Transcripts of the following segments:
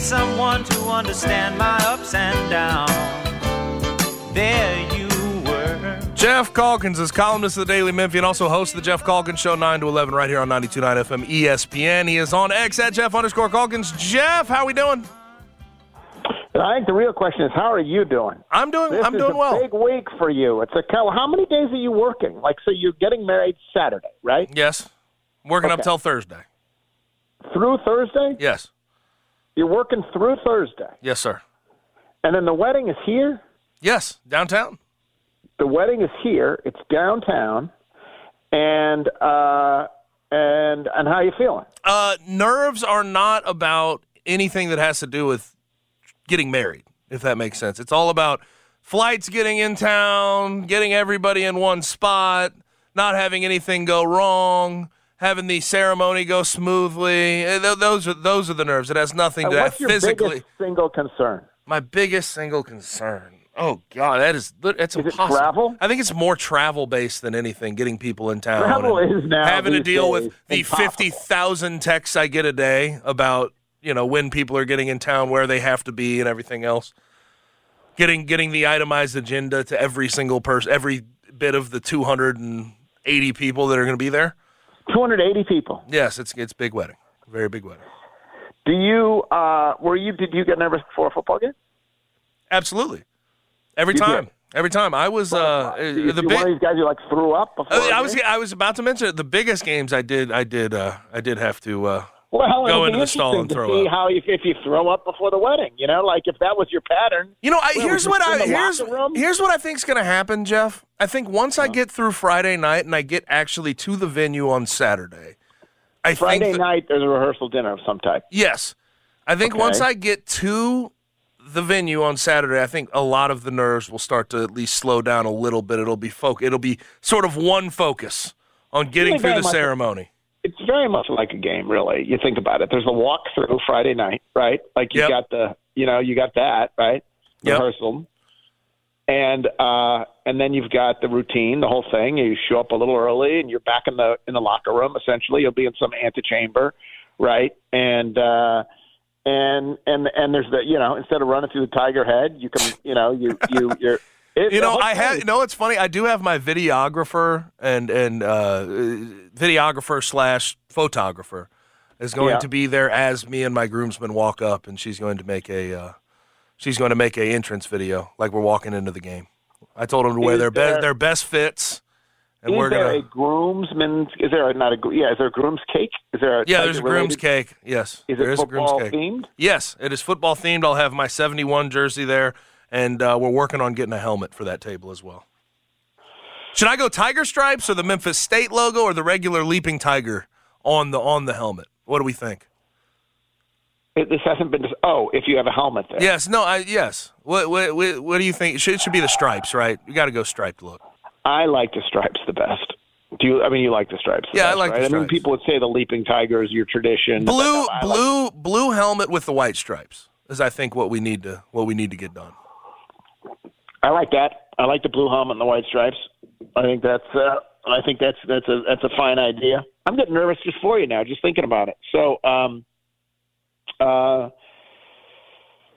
I needed someone to understand my ups and downs. There you were. Geoff Calkins is columnist of the Daily Memphian, also host of the Geoff Calkins Show 9 to 11 right here on 92.9 FM ESPN. He is on X at Geoff underscore Calkins. Geoff, how are we doing? I think the real question is, how are you doing? I'm doing. This I'm is doing a well. Big week for you. It's a cow. How many days are you working? Like, so you're getting married Saturday, right? Yes, working up till Thursday. Through Thursday, Yes, you're working through Thursday, yes, sir. and then the wedding is here. Yes, downtown. The wedding is here. It's downtown, and uh, and and how you feeling? Uh, nerves are not about anything that has to do with getting married, if that makes sense. It's all about flights getting in town, getting everybody in one spot, not having anything go wrong, having the ceremony go smoothly. Eh, Those are those are the nerves. It has nothing Uh, to what's your physically. biggest single concern? My biggest single concern. Oh God, that is it's Is it impossible. travel? I think it's more travel based than anything. Getting people in town. Travel is now having to deal with the impossible. fifty thousand texts I get a day about you know when people are getting in town, where they have to be, and everything else. Getting getting the itemized agenda to every single person, every bit of the two hundred and eighty people that are going to be there. 280 people. Yes, it's it's big wedding, very big wedding. Do you uh, were you? Did you get nervous before a football game? Absolutely, every You time, did? every time. I was uh, You, the big. one of these guys who like threw up before. Uh, a I was? I was about to mention it. The biggest games I did I did uh, I did have to uh, well, go into the stall and throw to see up. how if, if you throw up before the wedding. You know, like if that was your pattern. You know, I, Well, here's what I here's here's what I think's going to happen, Geoff. I think once I get through Friday night and I get actually to the venue on Saturday, I Friday that- night there's a rehearsal dinner of some type. yes, I think Okay. once I get to the venue on Saturday, I think a lot of the nerves will start to at least slow down a little bit. It'll be foc- It'll be sort of one focus on getting Really through the ceremony. It's very much like a game, really. You think about it. There's a walk through Friday night, right? Like you Yep. got the, you know, you got that, right? Yep. Rehearsal. And uh, and then you've got the routine, the whole thing. You show up a little early, and you're back in the in the locker room. Essentially, you'll be in some antechamber, right? And uh, and and and there's the you know instead of running through the tiger head, you can you know you you you're. It, You know, I had. You know, it's funny. I do have my videographer and and uh, videographer slash photographer is going Yeah. to be there as me and my groomsmen walk up, and she's going to make a uh, she's going to make a entrance video like we're walking into the game. I told them to wear Is their there- best their best fits, and is we're there gonna. a groomsman? Is there a, not a yeah? Is there a groom's cake? Is there a yeah, there's a groom's cake. Yes, Is there it is a groom's football cake. themed? Yes, it is football themed. I'll have my 71 jersey there, and uh, we're working on getting a helmet for that table as well. Should I go tiger stripes or the Memphis State logo or the regular leaping tiger on the on the helmet? What do we think? It, this hasn't been. Oh, if you have a helmet there. Yes, no, I yes. What what what, what do you think? It should, it should be the stripes, right? You got to go striped look. I like the stripes the best. Do you? I mean, you like the stripes? Yeah, I best, like the right? I mean, people would say the leaping tiger is your tradition. but Blue like- blue blue helmet with the white stripes is I think what we need to what we need to get done. I like that. I like the blue helmet and the white stripes. I think that's uh, I think that's that's a that's a fine idea. I'm getting nervous just for you now, just thinking about it. So, um, uh,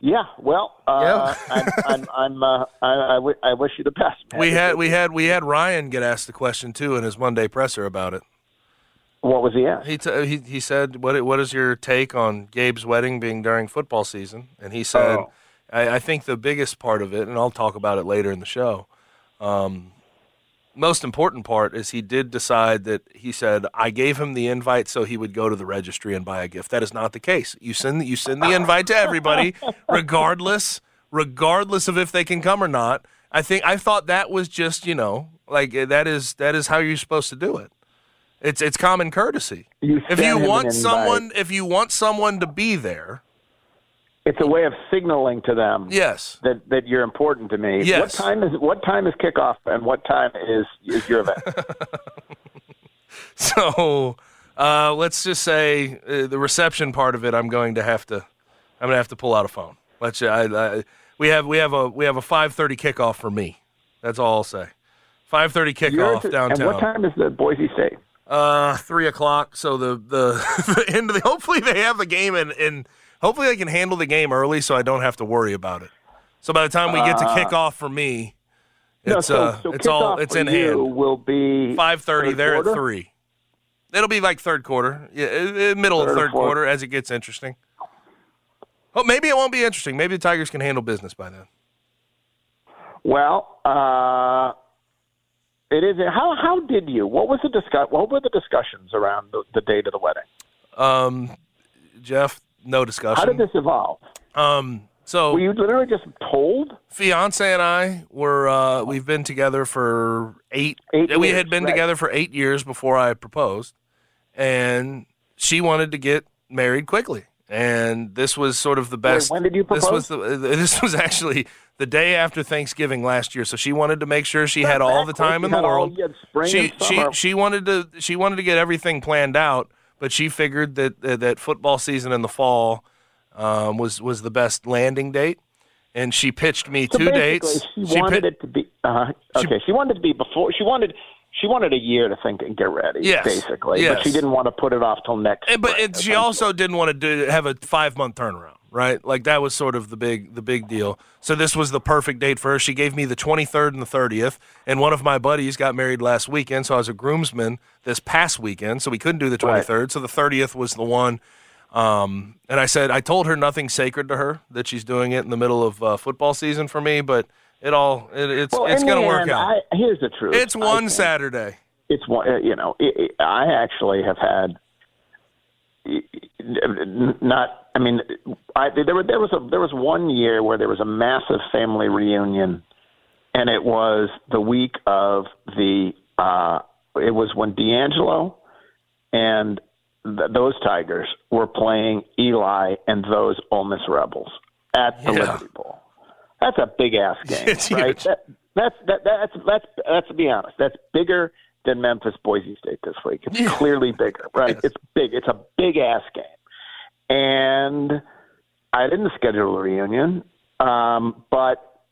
yeah. Well, uh, I'm I'm, I'm uh, I, I, w- I wish you the best. Man. We had we had we had Ryan get asked the question too in his Monday presser about it. What was he asked? He t- he he said, "What what is your take on Gabe's wedding being during football season?" And he said, Oh. I, "I think the biggest part of it, and I'll talk about it later in the show. Um, most important part is he did decide that he said I gave him the invite so he would go to the registry and buy a gift. That is not the case. You send you send the invite to everybody, regardless regardless of if they can come or not. I think I thought that was just you know like uh, that is that is how you're supposed to do it. It's it's common courtesy. You if you want someone if you want someone to be there, It's a way of signaling to them yes. that, that you're important to me. Yes. What time is what time is kickoff and what time is is your event? So uh, let's just say uh, the reception part of it, I'm going to have to, I'm going to have to pull out a phone. Let's. I, I, we have we have a we have a 5:30 kickoff for me. That's all I'll say. 5:30 kickoff to- downtown. And what time is the Boise State? Uh, three o'clock. So the the, the end of the. Hopefully they have the game and and hopefully I can handle the game early, so I don't have to worry about it. So by the time we get to kickoff for me, No, it's so, uh, so it's all it's in hand. Will be Five thirty. There at three. It'll be like third quarter, yeah, uh, uh, middle Third of third fourth. quarter as it gets interesting. Oh, maybe it won't be interesting. Maybe the Tigers can handle business by then. Well, uh, it is. How how did you? What was the discuss? What were the discussions around the, the date of the wedding? Um, Geoff, no discussion. How did this evolve? um, so Were you literally just told? fiance and I were uh, we've been together for eight. Eight we years, had been right. together for eight years before I proposed, and she wanted to get married quickly. And this was sort of the best. when did you This was propose? the, this was actually the day after Thanksgiving last year. So she wanted to make sure she had all the time in the all- world. you had spring she she she wanted to she wanted to get everything planned out, but she figured that that, that football season in the fall um, was was the best landing date. And she pitched me So two dates. She, She wanted it to be. Uh, okay, she, wanted it to be before. She wanted. She wanted a year to think and get ready. Yes. basically, Yes. but she didn't want to put it off till next. And, but spring, and she also didn't want to do, have a five month turnaround, right? Like that was sort of the big the big deal. So this was the perfect date for her. She gave me the 23rd and the 30th, and one of my buddies got married last weekend, so I was a groomsman this past weekend, so we couldn't do the 23rd. So the 30th was the one. Um, and I said I told her nothing sacred to her that she's doing it in the middle of uh, football season for me, but it all it, it's Well, it's going to work out. I, here's the truth. it's one Saturday. It's one. uh, You know, it, it, I actually have had. Not, I mean, I, there were there was a there was one year where there was a massive family reunion, and it was the week of the. uh It was when DeAngelo and th- those Tigers were playing Eli and those Ole Miss Rebels at the Yeah. Liberty Bowl. That's a big ass game, It's right? huge. That, that's that, that's that's that's to be honest. That's bigger than Memphis Boise State this week. It's Yeah. clearly bigger, right? Yes. It's big. It's a big ass game, and I didn't schedule a reunion, um, but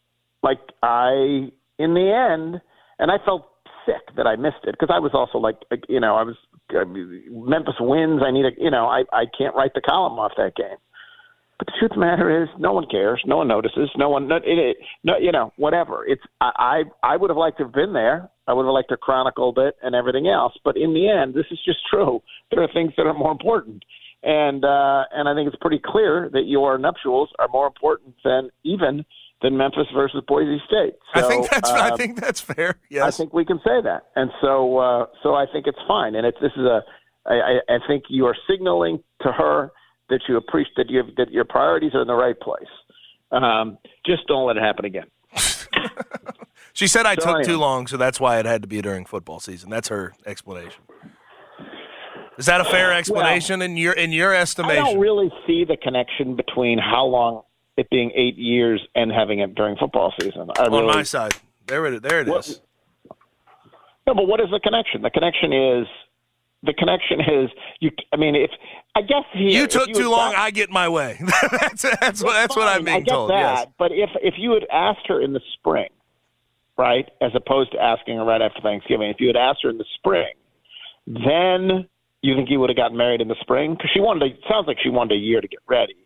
like I, in the end, and I felt sick that I missed it because I was also like, you know, I was Memphis wins. I need a, you know, I I can't write the column off that game. But the truth of the matter is, no one cares. No one notices. No one, no, it, it, no you know, whatever. It's I, I, I would have liked to have been there. I would have liked to have chronicled it and everything else. But in the end, this is just true. There are things that are more important, and uh, and I think it's pretty clear that your nuptials are more important than even than Memphis versus Boise State. I think So, that's I um, think that's fair. Yes. I think we can say that, and so uh, so I think it's fine. And it's this is a I, I think you are signaling to her that you appreciate that you that your priorities are in the right place. Um, just don't let it happen again. She said I So took I too long, so that's why it had to be during football season. That's her explanation. Is that a fair explanation in your in your estimation? I don't really see the connection between how long it being eight years and having it during football season. I On really, my side, there it there it What- is. No, but what is the connection? The connection is the connection is you. I mean, if I guess he, You took you too long. I get my way. that's that's what that's what I'm being I get told. that, Yes. but if if you had asked her in the spring, right, as opposed to asking her right after Thanksgiving, if you had asked her in the spring, then you think you would have gotten married in the spring because she wanted. A, it sounds like she wanted a year to get ready,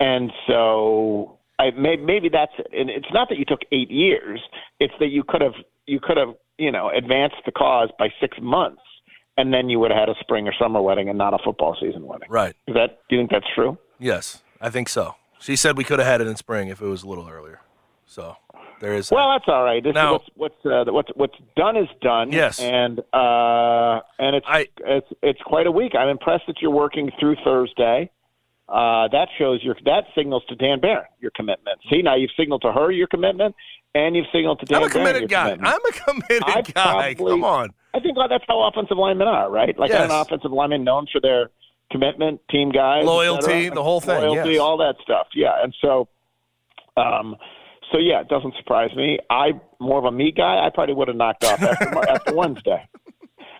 and so I may, maybe that's it. And it's not that you took eight years; it's that you could have you could have you know advanced the cause by six months, and then you would have had a spring or summer wedding and not a football season wedding. Right. Is that? Do you think that's true? Yes, I think so. She said we could have had it in spring if it was a little earlier. So there is. that. Well, that's all right. This Now- is what's what's uh, what's what's done is done. Yes. and uh, and it's I- it's it's quite a week. I'm impressed that you're working through Thursday. Uh, that shows your that signals to Dan Barron your commitment. See, now you've signaled to her your commitment, and you've signaled to Dan Barrett. I'm a Barron committed your guy. I'm a committed I guy. probably- Come on. I think well, that's how offensive linemen are, right? Like Yes. an offensive lineman known for their commitment, team guys, Loyalty, the whole thing, loyalty, yes. all that stuff. Yeah, and so, um, so yeah, it doesn't surprise me. I more of a meat guy. I probably would have knocked off after after Wednesday.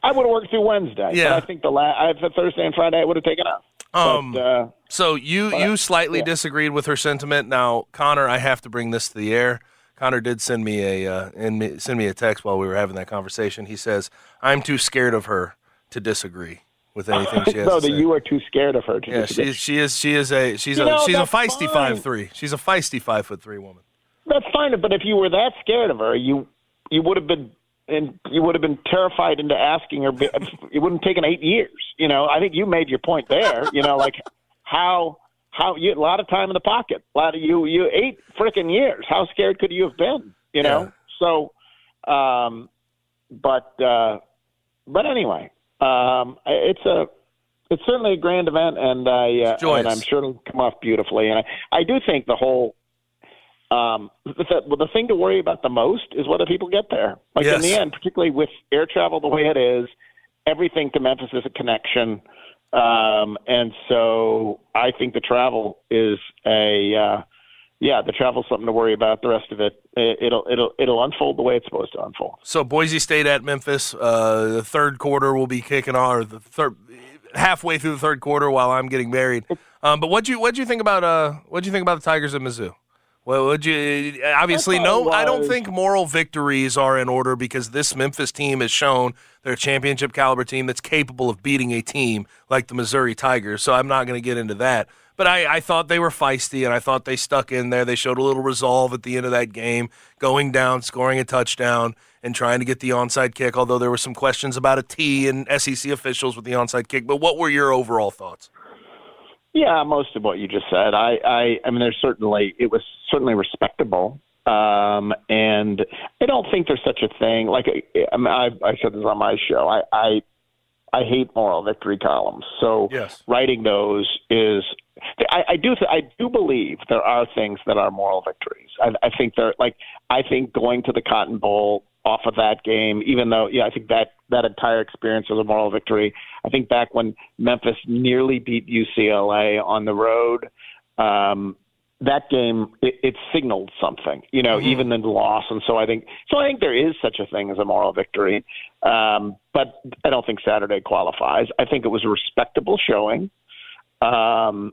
I would have worked through Wednesday. Yeah. but I think the la- I the Thursday and Friday I would have taken off. Um, but, uh, So you you slightly yeah. disagreed with her sentiment. Now, Connor, I have to bring this to the air. Connor did send me a uh, me, send me a text while we were having that conversation. He says, "I'm too scared of her to disagree with anything she has so that say." you are too scared of her to yeah, disagree. she she is she is a she's You a know, she's a feisty fine. five three. She's a feisty five foot three woman. That's fine, but if you were that scared of her, you you would have been and you would have been terrified into asking her. It wouldn't have taken eight years. You know, I think you made your point there. You know, like how how you a lot of time in the pocket. A lot of you you eight freaking years. How scared could you have been? You know, Yeah. so. Um, but uh, but anyway, um, it's a it's certainly a grand event, and I uh, and I'm sure it'll come off beautifully. And I, I do think the whole um, the, well, the thing to worry about the most is whether people get there. Like in the end, particularly with air travel the way it is, everything to Memphis is a connection. Um, and so I think the travel is a, uh, yeah, the travel's something to worry about. The rest of it, it it'll it'll it'll unfold the way it's supposed to unfold. So Boise State at Memphis. Uh, the third quarter will be kicking off, or the third halfway through the third quarter while I'm getting married. Um, but what you what do you think about uh what do you think about the Tigers at Mizzou? Well, would you uh, obviously no? I don't think moral victories are in order because this Memphis team has shown they're a championship caliber team that's capable of beating a team like the Missouri Tigers. So I'm not going to get into that. But I, I thought they were feisty and I thought they stuck in there. They showed a little resolve at the end of that game, going down, scoring a touchdown, and trying to get the onside kick. Although there were some questions about a T and SEC officials with the onside kick. But what were your overall thoughts? Yeah, most of what you just said. I, I, I mean, there's certainly it was certainly respectable, um, and I don't think there's such a thing. Like I, mean, I, I said this on my show. I, I, I hate moral victory columns. So Yes. writing those is. I, I do. Th- I do believe there are things that are moral victories. I, I think they're like. I think going to the Cotton Bowl off of that game, even though yeah, I think that that entire experience was a moral victory. I think back when Memphis nearly beat UCLA on the road, um, that game it, it signaled something, you know, even in the loss. And so I think so. I think there is such a thing as a moral victory, um, but I don't think Saturday qualifies. I think it was a respectable showing, um,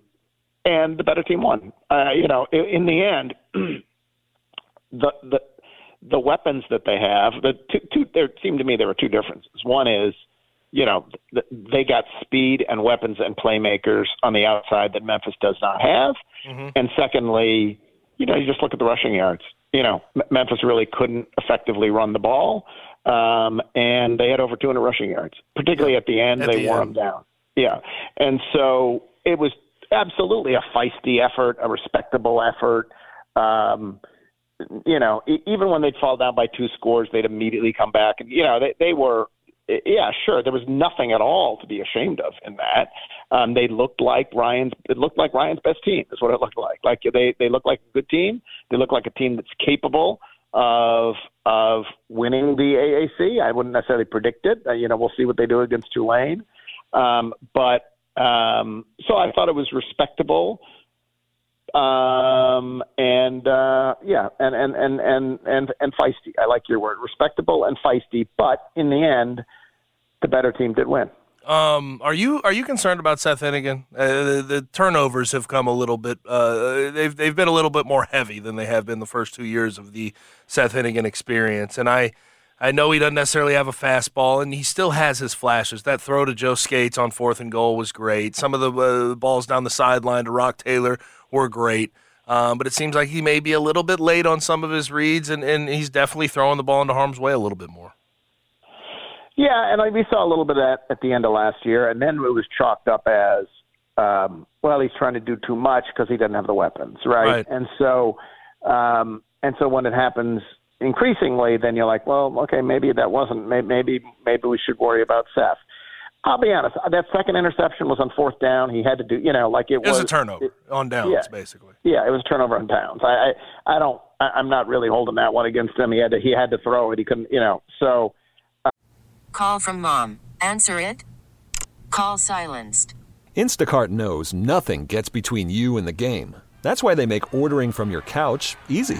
and the better team won. Uh, you know, in, in the end, the the the weapons that they have, the two, two there seemed to me there were two differences. One is, you know, th- they got speed and weapons and playmakers on the outside that Memphis does not have. And secondly, you know, you just look at the rushing yards. You know, M- Memphis really couldn't effectively run the ball, um, and they had over 200 rushing yards. Particularly at the end, At they the wore end. them down. Yeah, and so it was absolutely a feisty effort, a respectable effort. Um, you know, even when they'd fall down by two scores, they'd immediately come back, and you know, they they were, yeah, sure, there was nothing at all to be ashamed of in that. Um, they looked like Ryan's. It looked like Ryan's best team. Is what it looked like. Like they they look like a good team. They look like a team that's capable of of winning the AAC. I wouldn't necessarily predict it. Uh, you know, we'll see what they do against Tulane. Um, but um, so I thought it was respectable um and uh yeah and and and and and and feisty i like your word respectable and feisty but in the end the better team did win Um, are you are you concerned about Seth Henigan? Uh, the, the turnovers have come a little bit. Uh, they've they've been a little bit more heavy than they have been the first two years of the Seth Henigan experience, and I. I know he doesn't necessarily have a fastball, and he still has his flashes. That throw to Joe Scates on fourth and goal was great. Some of the uh, balls down the sideline to Roc Taylor were great. Um, but it seems like he may be a little bit late on some of his reads, and, and he's definitely throwing the ball into harm's way a little bit more. Yeah, and like we saw a little bit of that at the end of last year, and then it was chalked up as, um, well, he's trying to do too much because he doesn't have the weapons, right? Right. And so, um, and so when it happens increasingly, then you're like, well, okay, maybe that wasn't. may- Maybe maybe we should worry about Seth. I'll be honest. That second interception was on fourth down. He had to do, you know, like it, It was a turnover it- on downs, yeah. basically. yeah, it was a turnover on downs. I, I, I don't. I, I'm not really holding that one against him. He had to. He had to throw it. He couldn't. You know. So uh, Call from mom. Answer it. Call silenced. Instacart knows nothing gets between you and the game. That's why they make ordering from your couch easy.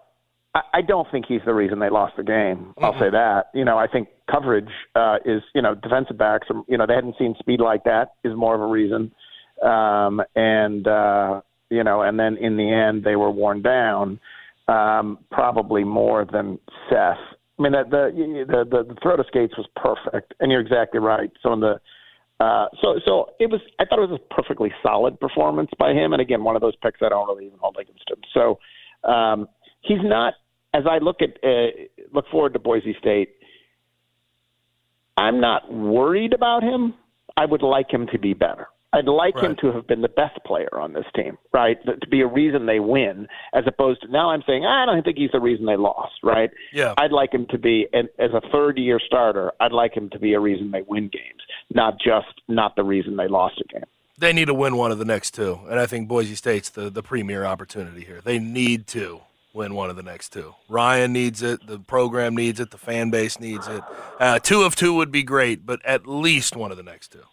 I, I don't think he's the reason they lost the game. I'll say that. You know, I think coverage uh, is you know defensive backs. Are, you know, they hadn't seen speed like that is more of a reason. Um, and uh, you know, and then in the end they were worn down, um, probably more than Seth. I mean, the the the, the, throw to Scates was perfect, and you're exactly right. Some of the uh, so, so it was. I thought it was a perfectly solid performance by him. And again, one of those picks I don't really even hold against him. So, um, he's not. As I look at uh, look forward to Boise State, I'm not worried about him. I would like him to be better. I'd like him to have been the best player on this team, right? To be a reason they win, as opposed to now I'm saying I don't think he's the reason they lost, right? Yeah. I'd like him to be, and as a third year starter, I'd like him to be a reason they win games, not just not the reason they lost a game. They need to win one of the next two, and I think Boise State's the, the premier opportunity here. They need to win one of the next two. Ryan needs it, the program needs it, the fan base needs it. Uh, two of two would be great, but at least one of the next two.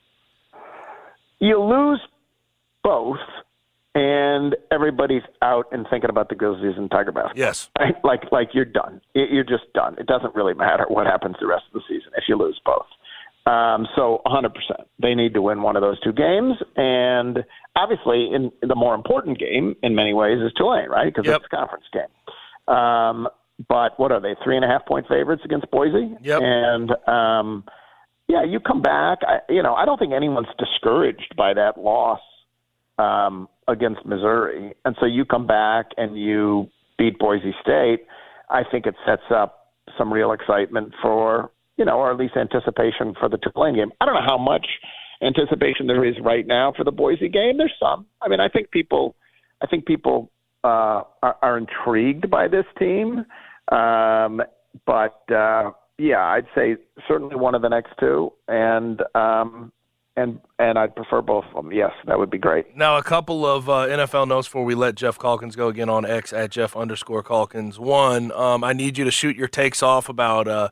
You lose both, and everybody's out and thinking about the Grizzlies and Tiger basketball. Yes. Right? Like, like you're done. You're just done. It doesn't really matter what happens the rest of the season if you lose both. Um, so 100%. They need to win one of those two games. And obviously, in the more important game, in many ways, is Tulane, right? Because Yep. it's a conference game. Um, but what are they, three and a half point favorites against Boise? Yep. And, um, yeah, you come back. I, you know, I don't think anyone's discouraged by that loss um, against Missouri, and so you come back and you beat Boise State. I think it sets up some real excitement for you know, or at least anticipation for the Tulane game. I don't know how much anticipation there is right now for the Boise game. There's some. I mean, I think people, I think people uh, are, are intrigued by this team, um, but. Uh, yeah, I'd say certainly one of the next two, and um, and and I'd prefer both of them. Yes, that would be great. Now, a couple of uh, NFL notes before we let Geoff Calkins go again on X at Geoff underscore Calkins. One, um, I need you to shoot your takes off about uh,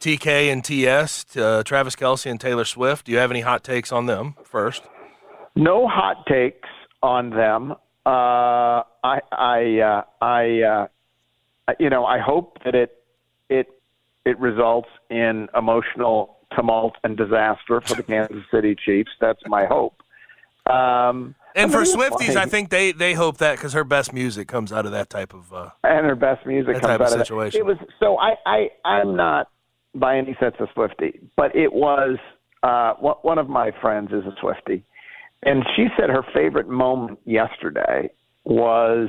TK and TS, uh, Travis Kelce and Taylor Swift. Do you have any hot takes on them first? No hot takes on them. Uh, I I uh, I uh, you know I hope that it it it results in emotional tumult and disaster for the Kansas City Chiefs. That's my hope. Um, And for Swifties, I think they, they hope that because her best music comes out of that type of. Uh, and her best music comes type of out of that. situation. It was so I I I'm not by any sense a Swiftie, but it was uh, one of my friends is a Swiftie, and she said her favorite moment yesterday was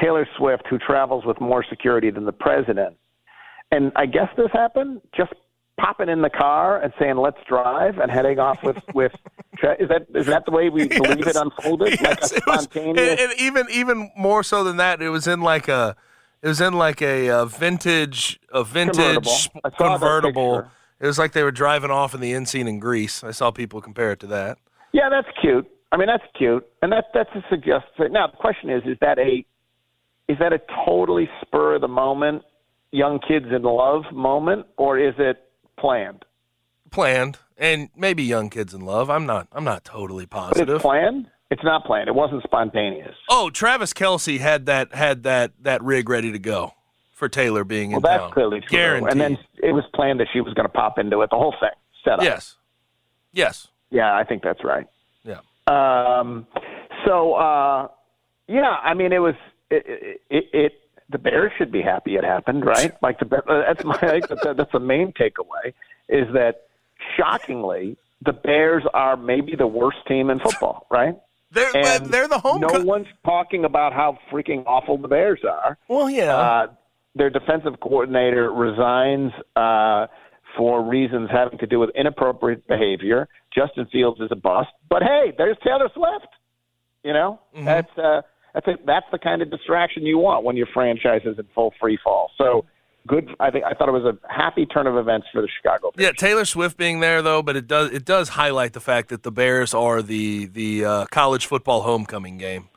Taylor Swift, who travels with more security than the president. And I guess this happened just popping in the car and saying "Let's drive" and heading off with with. Is that is that the way we believe Yes. it unfolded? like Yes, a it was- spontaneous. and, and even even more so than that, it was in like a it was in like a, uh vintage a vintage Convertible. sp- I saw that convertible. It was like they were driving off in the end scene in Grease. I saw people compare it to that. Yeah, that's cute. I mean, that's cute, and that that's a suggestion. Now, the question is: is that a is that a totally spur of the moment, young kids in love moment, or is it planned? Planned and maybe young kids in love. I'm not I'm not totally But positive. it's planned. It's not planned. It wasn't spontaneous. Oh, Travis Kelce had that had that that rig ready to go for Taylor being Well, in that's town. clearly true. Guaranteed. And then it was planned that she was going to pop into it. The whole thing set up. yes, yes, Yeah, I think that's right. yeah. Um, so uh, yeah, I mean, it was it, it, it. The Bears should be happy it happened, right? Like the uh, that's my I think that- that's the main takeaway is that shockingly the Bears are maybe the worst team in football, right? They're And they're the home. No co- one's talking about how freaking awful the Bears are. well, yeah. Uh, their defensive coordinator resigns uh, for reasons having to do with inappropriate behavior. Justin Fields is a bust, but hey, there's Taylor Swift. You know, Mm-hmm. that's uh, that's a, that's the kind of distraction you want when your franchise is in full free fall. So good. I think I thought it was a happy turn of events for the Chicago. Bears. Yeah, Taylor Swift being there though, but it does it does highlight the fact that the Bears are the the uh, college football homecoming game.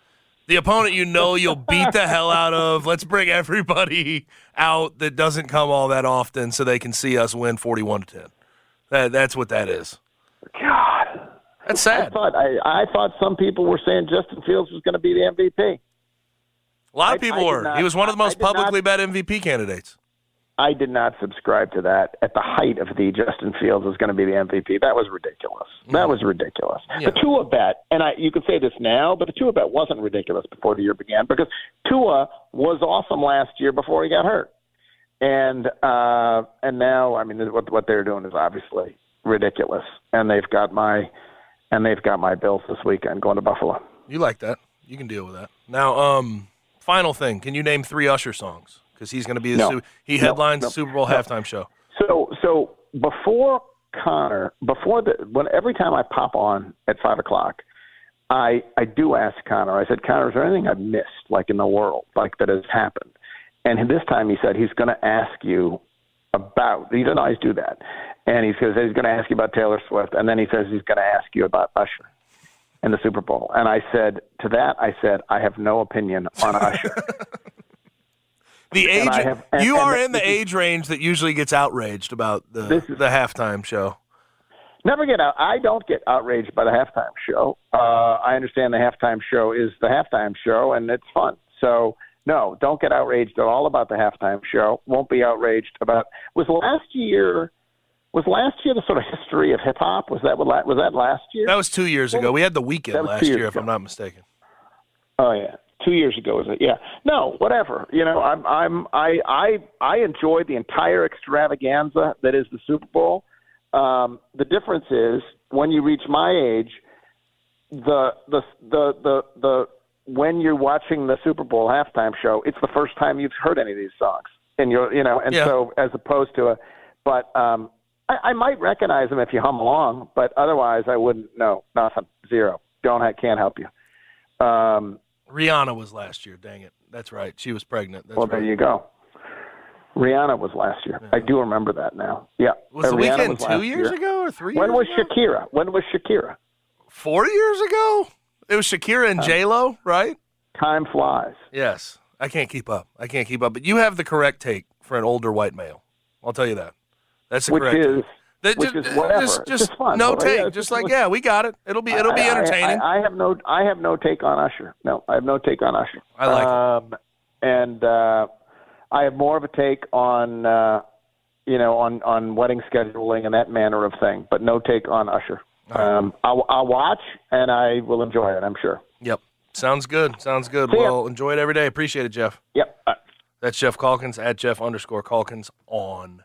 The opponent you know you'll beat the hell out of. Let's bring everybody out that doesn't come all that often, so they can see us win forty-one to ten. That that's what that is. God, That's sad. I thought I, I thought some people were saying Justin Fields was going to be the MVP. A lot of I- I people were. not- he was one of the I- I most did not- publicly bet MVP candidates. I did not subscribe to that at the height of the Justin Fields was going to be the MVP. That was ridiculous. That was ridiculous. Mm-hmm. Yeah. The Tua bet, and I, you could say this now, but the Tua bet wasn't ridiculous before the year began because Tua was awesome last year before he got hurt, and uh, and now I mean what what they're doing is obviously ridiculous, and they've got my and they've got my Bills this weekend going to Buffalo. You like that? You can deal with that. Now, um, final thing: Can you name three Usher songs? Because he's going to be the No. Su- he No. headlines No. the Super Bowl No. halftime show. So so before Connor, before the when every time I pop on at five o'clock, I I do ask Connor. I said, Connor, is there anything I've missed, like in the world, like that has happened? And this time he said he's going to ask you about. He doesn't always do that, and he says he's going to ask you about Taylor Swift, and then he says he's going to ask you about Usher and the Super Bowl. And I said to that, I said I have no opinion on Usher. The age have- and- you and are in the age range that usually gets outraged about the is- the halftime show. Never get out. I don't get outraged by the halftime show. Uh, I understand the halftime show is the halftime show, and it's fun. So no, don't get outraged at all about the halftime show. Won't be outraged about. Was last year? Was last year the sort of history of hip hop? Was that what? Was that last year? That was two years ago. We had the Weeknd last year, if. I'm not mistaken. Oh yeah, two years ago was it? Yeah. No, whatever. You know, I'm I'm I I I enjoyed the entire extravaganza that is the Super Bowl. Um, the difference is when you reach my age, the the the the the when you're watching the Super Bowl halftime show, it's the first time you've heard any of these songs, and you're you know, and Yeah. so as opposed to a, but um, I, I might recognize them if you hum along, but otherwise I wouldn't. know nothing, zero. Don't I can't help you. Um, Rihanna was last year. Dang it, that's right. She was pregnant. That's well, right. there you go. Rihanna was last year. I do remember that now. Yeah. Was Uh, the Rihanna Weeknd two years year. ago or three? When was ago? Shakira? When was Shakira? Four years ago. It was Shakira and J Lo, right? Time flies. Yes. I can't keep up. I can't keep up. But you have the correct take for an older white male. I'll tell you that. That's the Which correct. is That which just, is whatever. Just, just just fun. no Well, take. yeah, just like yeah, we got it. It'll be it'll be I- I- entertaining. I, I have no I have no take on Usher. No, I have no take on Usher. I like it. um, and uh, I have more of a take on uh, you know on on wedding scheduling and that manner of thing, but no take on Usher. Um, I'll, I'll watch and I will enjoy it. I'm sure. Yep. Sounds good. Sounds good. See ya. Well, enjoy it every day. Appreciate it, Geoff. Yep. Uh, That's Geoff Calkins at Geoff underscore Calkins on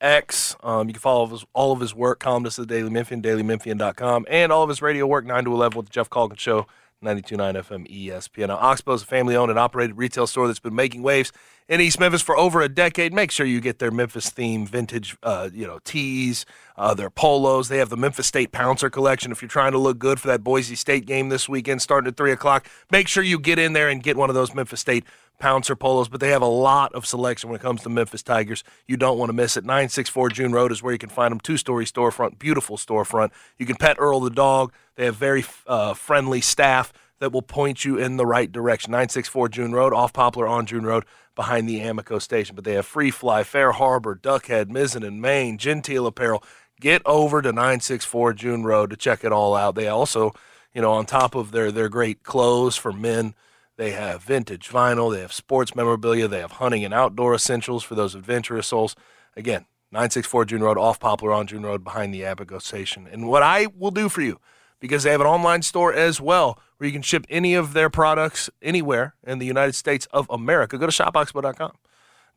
X. Um, you can follow his, all of his work, columnist of the Daily Memphian, dailymemphian.com, and all of his radio work, 9 to 11 with the Geoff Calkins Show. 92.9 FM ESPN. Now, Oxbow is a family owned and operated retail store that's been making waves in East Memphis for over a decade. Make sure you get their Memphis theme vintage, uh, you know, tees, uh, their polos. They have the Memphis State Pouncer collection. If you're trying to look good for that Boise State game this weekend, starting at 3 o'clock, make sure you get in there and get one of those Memphis State Pouncer polos. But they have a lot of selection when it comes to Memphis Tigers. You don't want to miss it. 964 June Road is where you can find them. Two story storefront, beautiful storefront. You can pet Earl the dog. They have very uh, friendly staff that will point you in the right direction. 964 June Road, off Poplar on June Road, behind the Amico station. But they have Free Fly, Fair Harbor, Duckhead, Mizzen and Main, Genteel Apparel. Get over to 964 June Road to check it all out. They also, you know, on top of their, their great clothes for men, they have vintage vinyl, they have sports memorabilia, they have hunting and outdoor essentials for those adventurous souls. Again, 964 June Road, off Poplar on June Road, behind the Abaco station. And what I will do for you, because they have an online store as well where you can ship any of their products anywhere in the United States of America. Go to shopoxbow.com.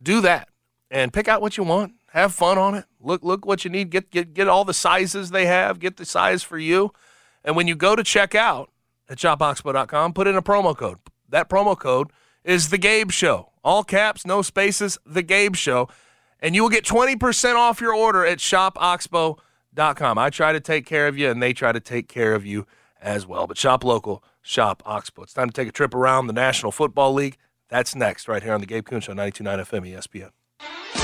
Do that and pick out what you want. Have fun on it. Look look what you need. Get get get all the sizes they have. Get the size for you. And when you go to check out at shopoxbow.com, put in a promo code. That promo code is the Gabe Show. All caps, no spaces, the Gabe Show. And you will get 20% off your order at shopoxbow.com. I try to take care of you, and they try to take care of you as well. But shop local, shop Oxbow. It's time to take a trip around the National Football League. That's next, right here on the Gabe Kuhn Show, 92.9 FM ESPN.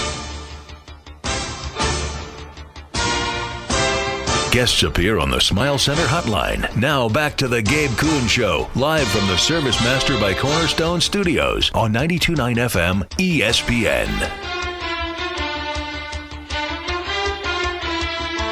Guests appear on the Smile Center hotline. Now back to the Gabe Kuhn Show, live from the Service Master by Cornerstone Studios on 92.9 FM ESPN.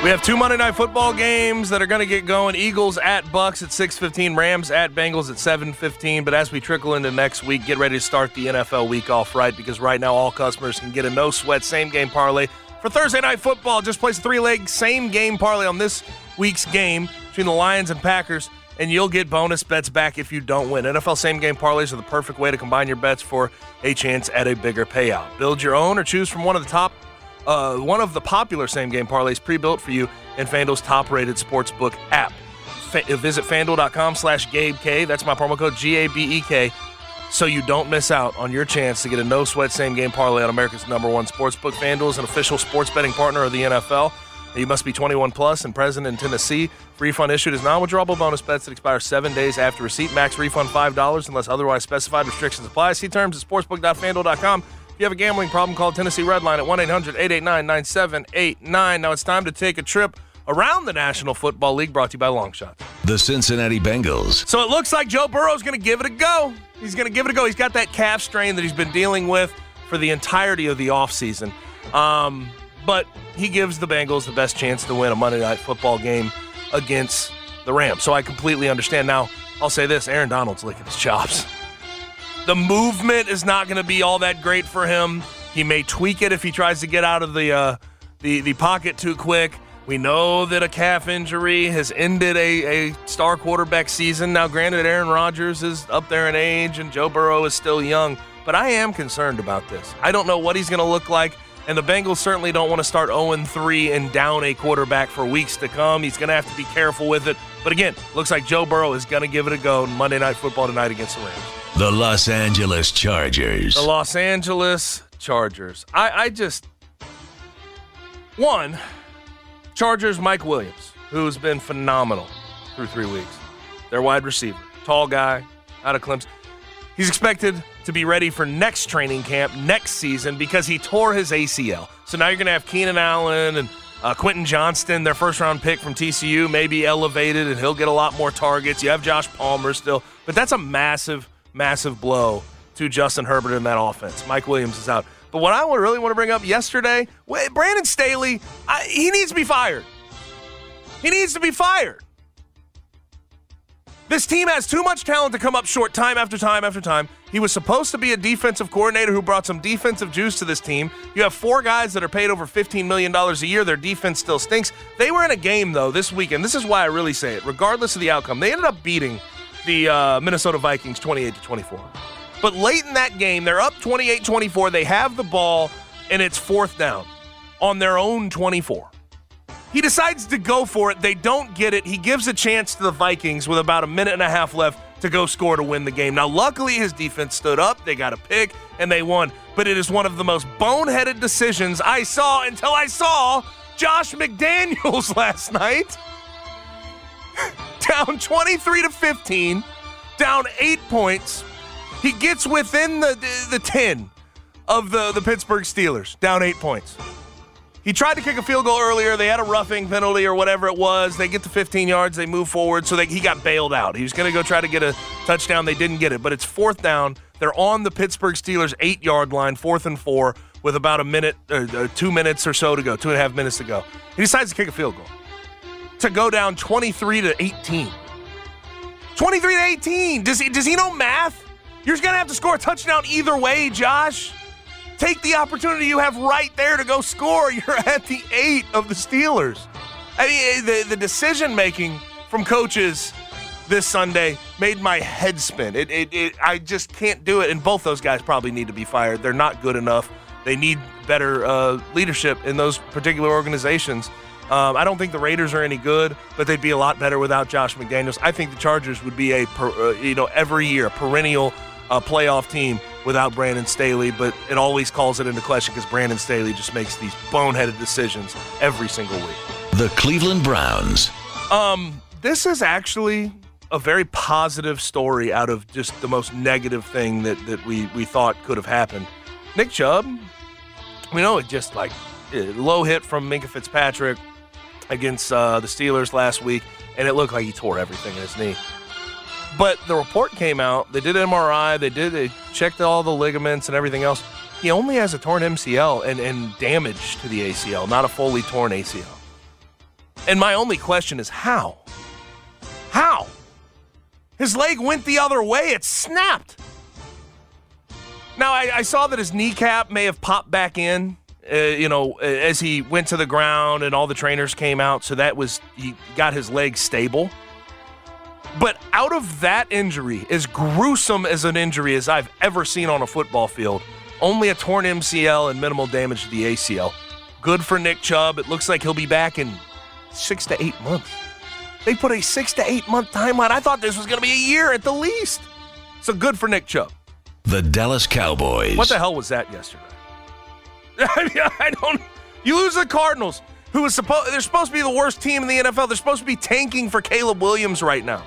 We have two Monday night football games that are going to get going. Eagles at Bucks at 6:15, Rams at Bengals at 7:15. But as we trickle into next week, get ready to start the NFL week off right because right now all customers can get a no sweat same game parlay for Thursday night football. Just place a three leg same game parlay on this week's game between the Lions and Packers, and you'll get bonus bets back if you don't win. NFL same game parlays are the perfect way to combine your bets for a chance at a bigger payout. Build your own or choose from one of the top uh, one of the popular same game parlays pre-built for you in FanDuel's top-rated sportsbook app. Fa- visit fanduel.com slash GabeK. That's my promo code G-A-B-E-K so you don't miss out on your chance to get a no-sweat same-game parlay on America's number one sportsbook. FanDuel is an official sports betting partner of the NFL. You must be 21 plus and present in Tennessee. Refund issued as non-withdrawable bonus bets that expire seven days after receipt. Max refund $5 unless otherwise specified. Restrictions apply. See terms at sportsbook.fanduel.com. If you have a gambling problem, call Tennessee Redline at 1 800 889 9789. Now it's time to take a trip around the National Football League brought to you by Longshot. The Cincinnati Bengals. So it looks like Joe Burrow's going to give it a go. He's going to give it a go. He's got that calf strain that he's been dealing with for the entirety of the offseason. Um, but he gives the Bengals the best chance to win a Monday night football game against the Rams. So I completely understand. Now, I'll say this Aaron Donald's licking his chops. The movement is not going to be all that great for him. He may tweak it if he tries to get out of the uh, the the pocket too quick. We know that a calf injury has ended a, a star quarterback season. Now, granted, Aaron Rodgers is up there in age and Joe Burrow is still young, but I am concerned about this. I don't know what he's going to look like, and the Bengals certainly don't want to start 0 3 and down a quarterback for weeks to come. He's going to have to be careful with it. But again, looks like Joe Burrow is going to give it a go Monday Night Football tonight against the Rams. The Los Angeles Chargers. The Los Angeles Chargers. I, I just. One, Chargers Mike Williams, who's been phenomenal through three weeks. Their wide receiver, tall guy, out of Clemson. He's expected to be ready for next training camp next season because he tore his ACL. So now you're going to have Keenan Allen and uh, Quentin Johnston, their first round pick from TCU, may be elevated and he'll get a lot more targets. You have Josh Palmer still, but that's a massive, massive blow to Justin Herbert in that offense. Mike Williams is out. But what I really want to bring up yesterday, Brandon Staley, I, he needs to be fired. He needs to be fired. This team has too much talent to come up short time after time after time. He was supposed to be a defensive coordinator who brought some defensive juice to this team. You have four guys that are paid over $15 million a year. Their defense still stinks. They were in a game, though, this weekend. This is why I really say it. Regardless of the outcome, they ended up beating the uh, Minnesota Vikings 28 to 24. But late in that game, they're up 28 24. They have the ball, and it's fourth down on their own 24. He decides to go for it. They don't get it. He gives a chance to the Vikings with about a minute and a half left to go score to win the game. Now, luckily, his defense stood up. They got a pick and they won. But it is one of the most boneheaded decisions I saw until I saw Josh McDaniels last night. down 23 to 15, down eight points. He gets within the, the, the 10 of the, the Pittsburgh Steelers, down eight points. He tried to kick a field goal earlier. They had a roughing penalty or whatever it was. They get to 15 yards. They move forward. So they, he got bailed out. He was going to go try to get a touchdown. They didn't get it. But it's fourth down. They're on the Pittsburgh Steelers eight yard line, fourth and four, with about a minute, uh, uh, two minutes or so to go, two and a half minutes to go. He decides to kick a field goal to go down 23 to 18. 23 to 18. Does he, does he know math? You're going to have to score a touchdown either way, Josh. Take the opportunity you have right there to go score. You're at the eight of the Steelers. I mean, the, the decision making from coaches this Sunday made my head spin. It, it, it, I just can't do it. And both those guys probably need to be fired. They're not good enough. They need better uh, leadership in those particular organizations. Um, I don't think the Raiders are any good, but they'd be a lot better without Josh McDaniels. I think the Chargers would be a, per, uh, you know, every year a perennial uh, playoff team without Brandon Staley, but it always calls it into question because Brandon Staley just makes these boneheaded decisions every single week. The Cleveland Browns. Um, this is actually a very positive story out of just the most negative thing that, that we, we thought could have happened. Nick Chubb, we know it just like low hit from Minkah Fitzpatrick against uh, the Steelers last week, and it looked like he tore everything in his knee. But the report came out. They did MRI. They did. They checked all the ligaments and everything else. He only has a torn MCL and, and damage to the ACL, not a fully torn ACL. And my only question is how? How? His leg went the other way. It snapped. Now, I, I saw that his kneecap may have popped back in, uh, you know, as he went to the ground and all the trainers came out. So that was, he got his leg stable. But out of that injury, as gruesome as an injury as I've ever seen on a football field, only a torn MCL and minimal damage to the ACL. Good for Nick Chubb. It looks like he'll be back in six to eight months. They put a six to eight month timeline. I thought this was going to be a year at the least. So good for Nick Chubb. The Dallas Cowboys. What the hell was that yesterday? I don't. You lose the Cardinals, who was supposed. They're supposed to be the worst team in the NFL. They're supposed to be tanking for Caleb Williams right now.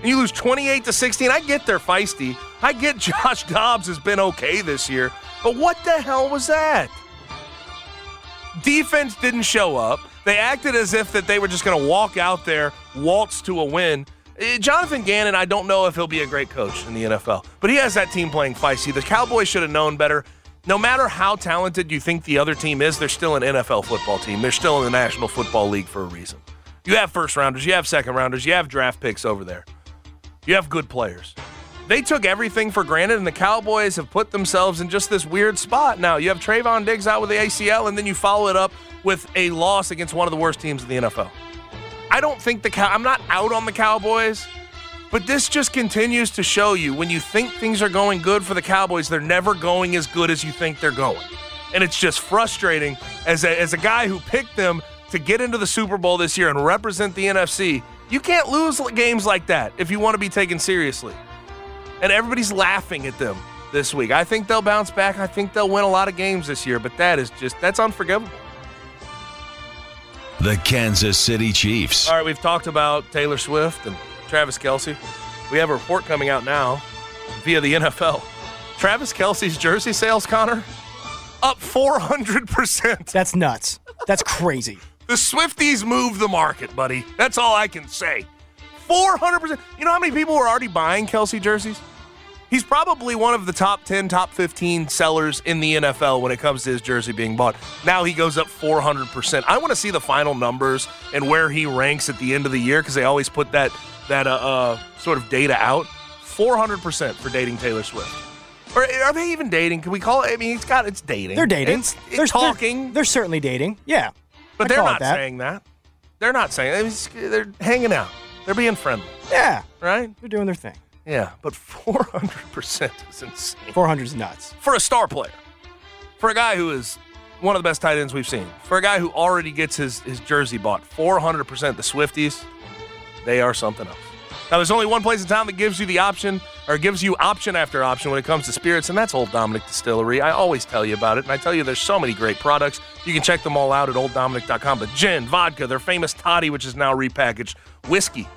And you lose 28 to 16. I get they're feisty. I get Josh Dobbs has been okay this year. But what the hell was that? Defense didn't show up. They acted as if that they were just going to walk out there, waltz to a win. Uh, Jonathan Gannon, I don't know if he'll be a great coach in the NFL, but he has that team playing feisty. The Cowboys should have known better. No matter how talented you think the other team is, they're still an NFL football team. They're still in the National Football League for a reason. You have first rounders, you have second rounders, you have draft picks over there. You have good players. They took everything for granted, and the Cowboys have put themselves in just this weird spot now. You have Trevon Diggs out with the ACL, and then you follow it up with a loss against one of the worst teams in the NFL. I don't think the Cow- I'm not out on the Cowboys, but this just continues to show you when you think things are going good for the Cowboys, they're never going as good as you think they're going. And it's just frustrating as a, as a guy who picked them to get into the Super Bowl this year and represent the NFC. You can't lose games like that if you want to be taken seriously. And everybody's laughing at them this week. I think they'll bounce back. I think they'll win a lot of games this year, but that is just that's unforgivable. The Kansas City Chiefs. All right, we've talked about Taylor Swift and Travis Kelce. We have a report coming out now via the NFL. Travis Kelce's jersey sales, Connor, up 400%. That's nuts. That's crazy. The Swifties move the market, buddy. That's all I can say. 400%. You know how many people were already buying Kelce jerseys? He's probably one of the top 10, top 15 sellers in the NFL when it comes to his jersey being bought. Now he goes up 400%. I want to see the final numbers and where he ranks at the end of the year because they always put that that uh, uh, sort of data out. 400% for dating Taylor Swift. Or are they even dating? Can we call it? I mean, it's got it's dating. They're dating. It's, it's they're talking. They're, they're, certainly dating. Yeah. But I'd they're not that. saying that. They're not saying it. They're hanging out. They're being friendly, Yeah. right? They're doing their thing. Yeah, but 400% is insane. 400's nuts. For a star player, for a guy who is one of the best tight ends we've seen, for a guy who already gets his, his jersey bought, 400% the Swifties, they are something else. Now, there's only one place in town that gives you the option, or gives you option after option when it comes to spirits, and that's Old Dominick Distillery. I always tell you about it, and I tell you there's so many great products. You can check them all out at olddominick.com. But gin, vodka, their famous toddy, which is now repackaged, whiskey,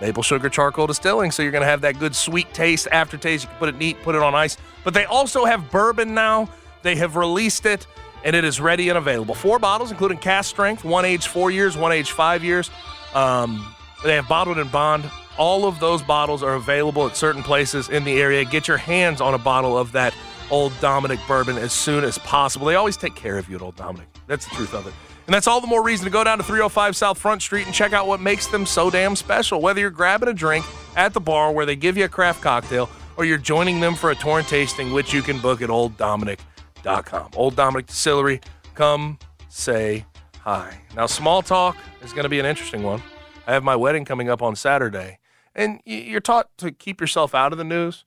maple sugar charcoal distilling, so you're going to have that good sweet taste, aftertaste. You can put it neat, put it on ice. But they also have bourbon now. They have released it, and it is ready and available. Four bottles, including cask strength, one age four years, one age five years. Um, they have bottled and bond. All of those bottles are available at certain places in the area. Get your hands on a bottle of that Old Dominick bourbon as soon as possible. They always take care of you at Old Dominick. That's the truth of it. And that's all the more reason to go down to 305 South Front Street and check out what makes them so damn special. Whether you're grabbing a drink at the bar where they give you a craft cocktail or you're joining them for a torn tasting, which you can book at olddominick.com. Old Dominick Distillery, come say hi. Now, small talk is going to be an interesting one. I have my wedding coming up on Saturday, and you're taught to keep yourself out of the news,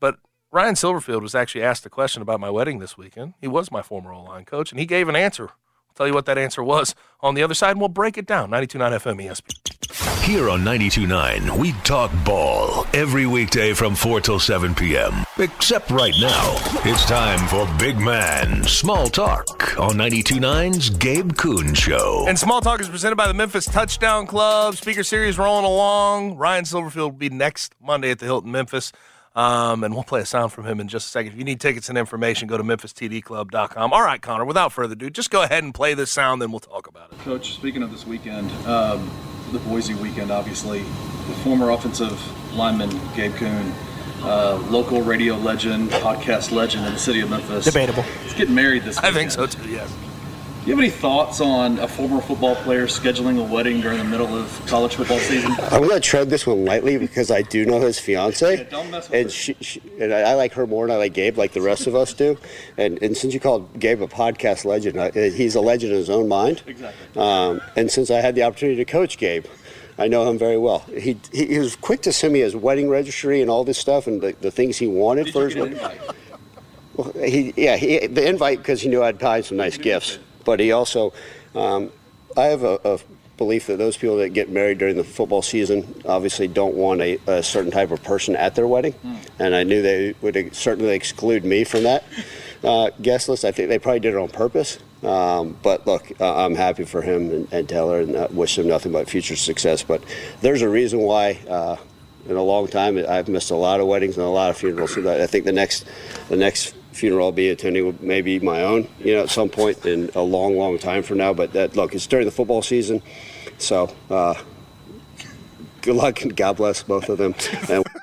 but Ryan Silverfield was actually asked a question about my wedding this weekend. He was my former O line coach, and he gave an answer. Tell you what that answer was on the other side, and we'll break it down. 92.9 FM ESPN. Here on 92.9, we talk ball every weekday from 4 till 7 p.m. Except right now. It's time for Big Man Small Talk on 92.9's Gabe Kuhn Show. And Small Talk is presented by the Memphis Touchdown Club. Speaker series rolling along. Ryan Silverfield will be next Monday at the Hilton Memphis. Um, and we'll play a sound from him in just a second. If you need tickets and information, go to memphistdclub.com. All right, Connor, without further ado, just go ahead and play this sound, then we'll talk about it. Coach, speaking of this weekend, um, the Boise weekend, obviously, the former offensive lineman Gabe Kuhn, uh, local radio legend, podcast legend in the city of Memphis. Debatable. He's getting married this I weekend. think so, too, yes. Do you have any thoughts on a former football player scheduling a wedding during the middle of college football season? I'm going to tread this one lightly because I do know his fiance, Yeah, don't mess with and she, she and I, I like her more than I like Gabe, like the rest of us do. And and since you called Gabe a podcast legend, I, he's a legend in his own mind. Exactly. Um, and since I had the opportunity to coach Gabe, I know him very well. He, he, he was quick to send me his wedding registry and all this stuff and the, the things he wanted Did for his get an wedding. invite? Well, he, yeah, he, the invite because he knew I'd buy some nice gifts. But he also, um, I have a, a belief that those people that get married during the football season obviously don't want a, a certain type of person at their wedding, and I knew they would certainly exclude me from that uh, guest list. I think they probably did it on purpose. Um, but look, uh, I'm happy for him and, and Taylor, and uh, wish him nothing but future success. But there's a reason why. Uh, in a long time. I've missed a lot of weddings and a lot of funerals. So I think the next, the next funeral I'll be attending maybe my own, you know, at some point in a long, long time from now. But that, look, it's during the football season, so uh, good luck and God bless both of them. And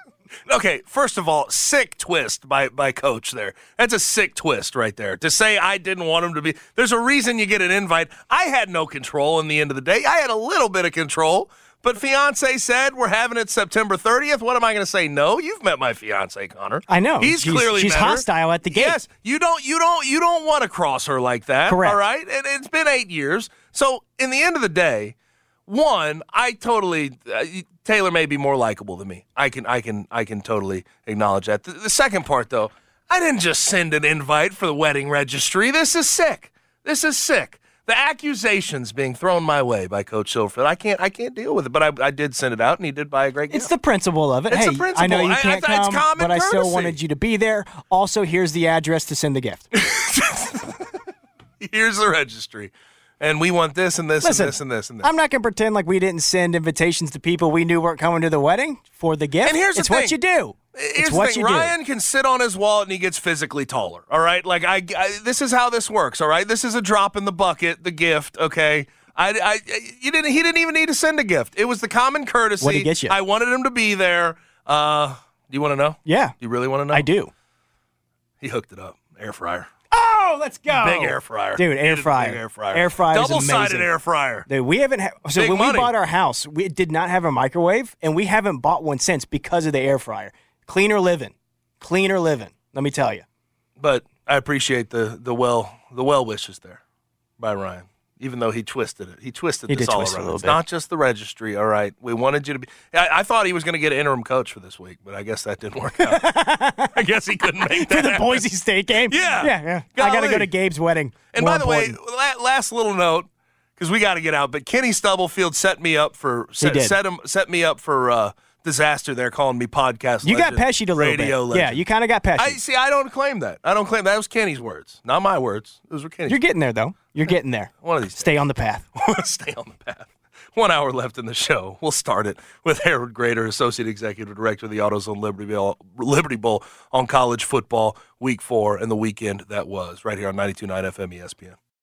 Okay, first of all, sick twist by by coach there. That's a sick twist right there. To say I didn't want him to be There's a reason you get an invite. I had no control in the end of the day. I had a little bit of control, but fiance said we're having it September 30th. What am I going to say? No, you've met my fiance, Connor. I know. He's She's- clearly she's hostile at the gate. Yes, you don't you don't you don't want to cross her like that. Correct. All right? And it's been 8 years. So, in the end of the day, one, I totally uh, Taylor may be more likable than me. I can I can I can totally acknowledge that. The, the second part though, I didn't just send an invite for the wedding registry. This is sick. This is sick. The accusations being thrown my way by Coach Silverfield, I can't I can't deal with it. But I, I did send it out, and he did buy a great gift. It's the principle of it. It's hey, the principle. I know you I- I can't thought it's come, but I still wanted you to be there. Also, here's the address to send the gift. Here's the registry, and we want this and this Listen, and this and this and this. I'm not going to pretend like we didn't send invitations to people we knew weren't coming to the wedding for the gift. And here's the it's what you do. Here's it's the what thing. you do. Ryan can sit on his wallet and he gets physically taller. All right, like I, I, this is how this works. All right, this is a drop in the bucket. The gift. Okay. I, I, you didn't. He didn't even need to send a gift. It was the common courtesy. What'd he get you? I wanted him to be there. Uh, do you want to know? Yeah, You really want to know? I do. He hooked it up. Air fryer. Oh, let's go. Big air fryer. Dude, air did fryer. Big air fryer. Air fryer Double sided air fryer. Dude, we haven't. Ha- so Big when money. we bought our house, we did not have a microwave, and we haven't bought one since because of the air fryer. Cleaner living, cleaner living. Let me tell you. But I appreciate the the well the well wishes there by Ryan. Even though he twisted it, he twisted He this all around. It's bit. not just the registry. All right, we wanted you to be. I, I thought he was going to get an interim coach for this week, but I guess that didn't work out. I guess he couldn't make that For the happen. Boise State game. Yeah. yeah, yeah. I got to go to Gabe's wedding. And More by the way, important. la- last little note because we got to get out. But Kenny Stubblefield set me up for set, set him set me up for uh, disaster there calling me podcast. You got legend, Pesci a little radio bit. Legend. Yeah, you kind of got Pesci. I see. I don't claim that. I don't claim that was Kenny's words, not my words. Those were Kenny's. You're getting there though. You're getting there. One of these. Stay on the path. Stay on the path. One hour left in the show. We'll start it with Harold Graeter, Associate Executive Director of the AutoZone Liberty Bowl, Liberty Bowl on college football week four and the weekend that was right here on 92.9 FM ESPN.